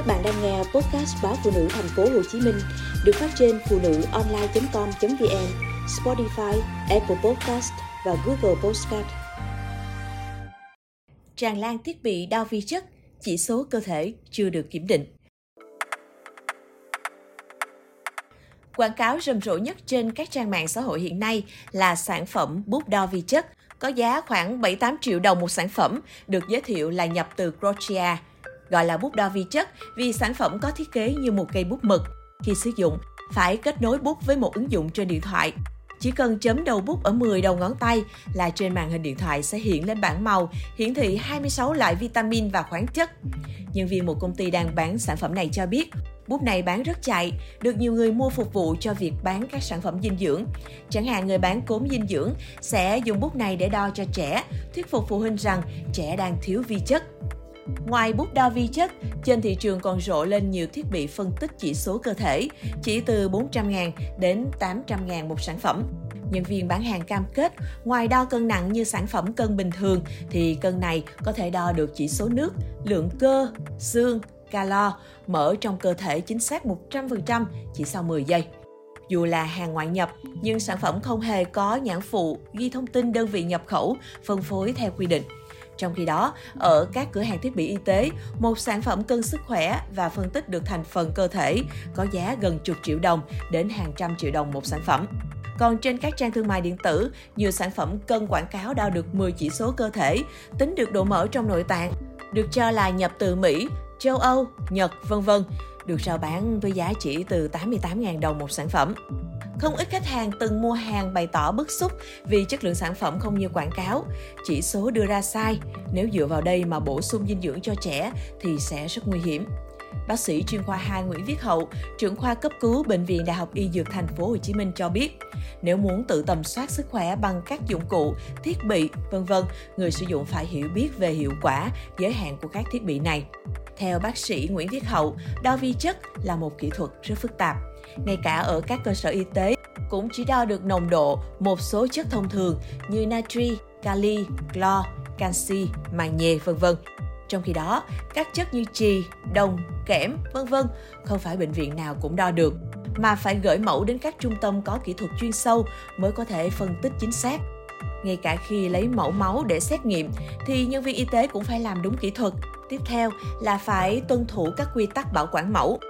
Các bạn đang nghe podcast báo phụ nữ thành phố Hồ Chí Minh được phát trên phụ nữ online.com.vn, Spotify, Apple Podcast và Google Podcast. Tràn lan thiết bị đo vi chất, chỉ số cơ thể chưa được kiểm định. Quảng cáo rầm rộ nhất trên các trang mạng xã hội hiện nay là sản phẩm bút đo vi chất, có giá khoảng 7-8 triệu đồng một sản phẩm, được giới thiệu là nhập từ Croatia, gọi là bút đo vi chất vì sản phẩm có thiết kế như một cây bút mực. Khi sử dụng, phải kết nối bút với một ứng dụng trên điện thoại. Chỉ cần chấm đầu bút ở 10 đầu ngón tay là trên màn hình điện thoại sẽ hiện lên bảng màu, hiển thị 26 loại vitamin và khoáng chất. Nhân viên một công ty đang bán sản phẩm này cho biết, bút này bán rất chạy, được nhiều người mua phục vụ cho việc bán các sản phẩm dinh dưỡng. Chẳng hạn người bán cốm dinh dưỡng sẽ dùng bút này để đo cho trẻ, thuyết phục phụ huynh rằng trẻ đang thiếu vi chất. Ngoài bút đo vi chất, trên thị trường còn rộ lên nhiều thiết bị phân tích chỉ số cơ thể, chỉ từ 400.000 đến 800.000 một sản phẩm. Nhân viên bán hàng cam kết, ngoài đo cân nặng như sản phẩm cân bình thường, thì cân này có thể đo được chỉ số nước, lượng cơ, xương, calo, mỡ trong cơ thể chính xác 100% chỉ sau 10 giây. Dù là hàng ngoại nhập, nhưng sản phẩm không hề có nhãn phụ, ghi thông tin đơn vị nhập khẩu, phân phối theo quy định. Trong khi đó, ở các cửa hàng thiết bị y tế, một sản phẩm cân sức khỏe và phân tích được thành phần cơ thể có giá gần chục triệu đồng đến hàng trăm triệu đồng một sản phẩm. Còn trên các trang thương mại điện tử, nhiều sản phẩm cân quảng cáo đo được 10 chỉ số cơ thể, tính được độ mỡ trong nội tạng, được cho là nhập từ Mỹ, châu Âu, Nhật, vân vân, được rao bán với giá chỉ từ 88.000 đồng một sản phẩm. Không ít khách hàng từng mua hàng bày tỏ bức xúc vì chất lượng sản phẩm không như quảng cáo, chỉ số đưa ra sai. Nếu dựa vào đây mà bổ sung dinh dưỡng cho trẻ thì sẽ rất nguy hiểm. Bác sĩ chuyên khoa 2 Nguyễn Viết Hậu, trưởng khoa cấp cứu bệnh viện Đại học Y Dược Thành phố Hồ Chí Minh cho biết, nếu muốn tự tầm soát sức khỏe bằng các dụng cụ, thiết bị, vân vân, người sử dụng phải hiểu biết về hiệu quả, giới hạn của các thiết bị này. Theo bác sĩ Nguyễn Viết Hậu, đo vi chất là một kỹ thuật rất phức tạp. Ngay cả ở các cơ sở y tế cũng chỉ đo được nồng độ một số chất thông thường như natri, kali, clo, canxi, magie, vân vân. Trong khi đó, các chất như chì, đồng, kẽm, vân vân không phải bệnh viện nào cũng đo được, mà phải gửi mẫu đến các trung tâm có kỹ thuật chuyên sâu mới có thể phân tích chính xác. Ngay cả khi lấy mẫu máu để xét nghiệm thì nhân viên y tế cũng phải làm đúng kỹ thuật. Tiếp theo là phải tuân thủ các quy tắc bảo quản mẫu.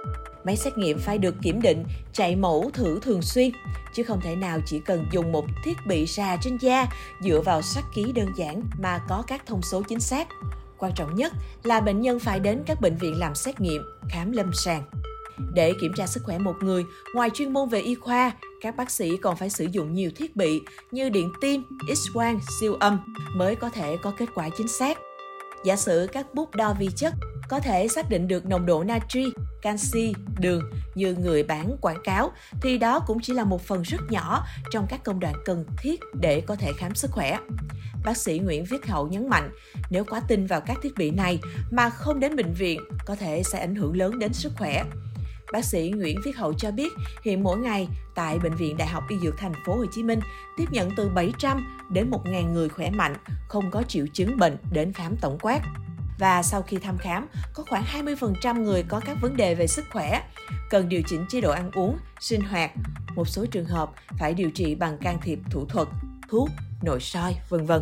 Máy xét nghiệm phải được kiểm định, chạy mẫu thử thường xuyên, chứ không thể nào chỉ cần dùng một thiết bị ra trên da dựa vào sắc ký đơn giản mà có các thông số chính xác. Quan trọng nhất là bệnh nhân phải đến các bệnh viện làm xét nghiệm, khám lâm sàng. Để kiểm tra sức khỏe một người, ngoài chuyên môn về y khoa, các bác sĩ còn phải sử dụng nhiều thiết bị như điện tim, x-quang, siêu âm mới có thể có kết quả chính xác. Giả sử các bút đo vi chất có thể xác định được nồng độ natri, canxi, đường như người bán quảng cáo thì đó cũng chỉ là một phần rất nhỏ trong các công đoạn cần thiết để có thể khám sức khỏe. Bác sĩ Nguyễn Viết Hậu nhấn mạnh, nếu quá tin vào các thiết bị này mà không đến bệnh viện có thể sẽ ảnh hưởng lớn đến sức khỏe. Bác sĩ Nguyễn Viết Hậu cho biết, hiện mỗi ngày tại bệnh viện Đại học Y Dược Thành phố Hồ Chí Minh tiếp nhận từ 700 đến 1.000 người khỏe mạnh, không có triệu chứng bệnh đến khám tổng quát và sau khi thăm khám, có khoảng 20% người có các vấn đề về sức khỏe, cần điều chỉnh chế độ ăn uống, sinh hoạt. Một số trường hợp phải điều trị bằng can thiệp thủ thuật, thuốc, nội soi, vân vân.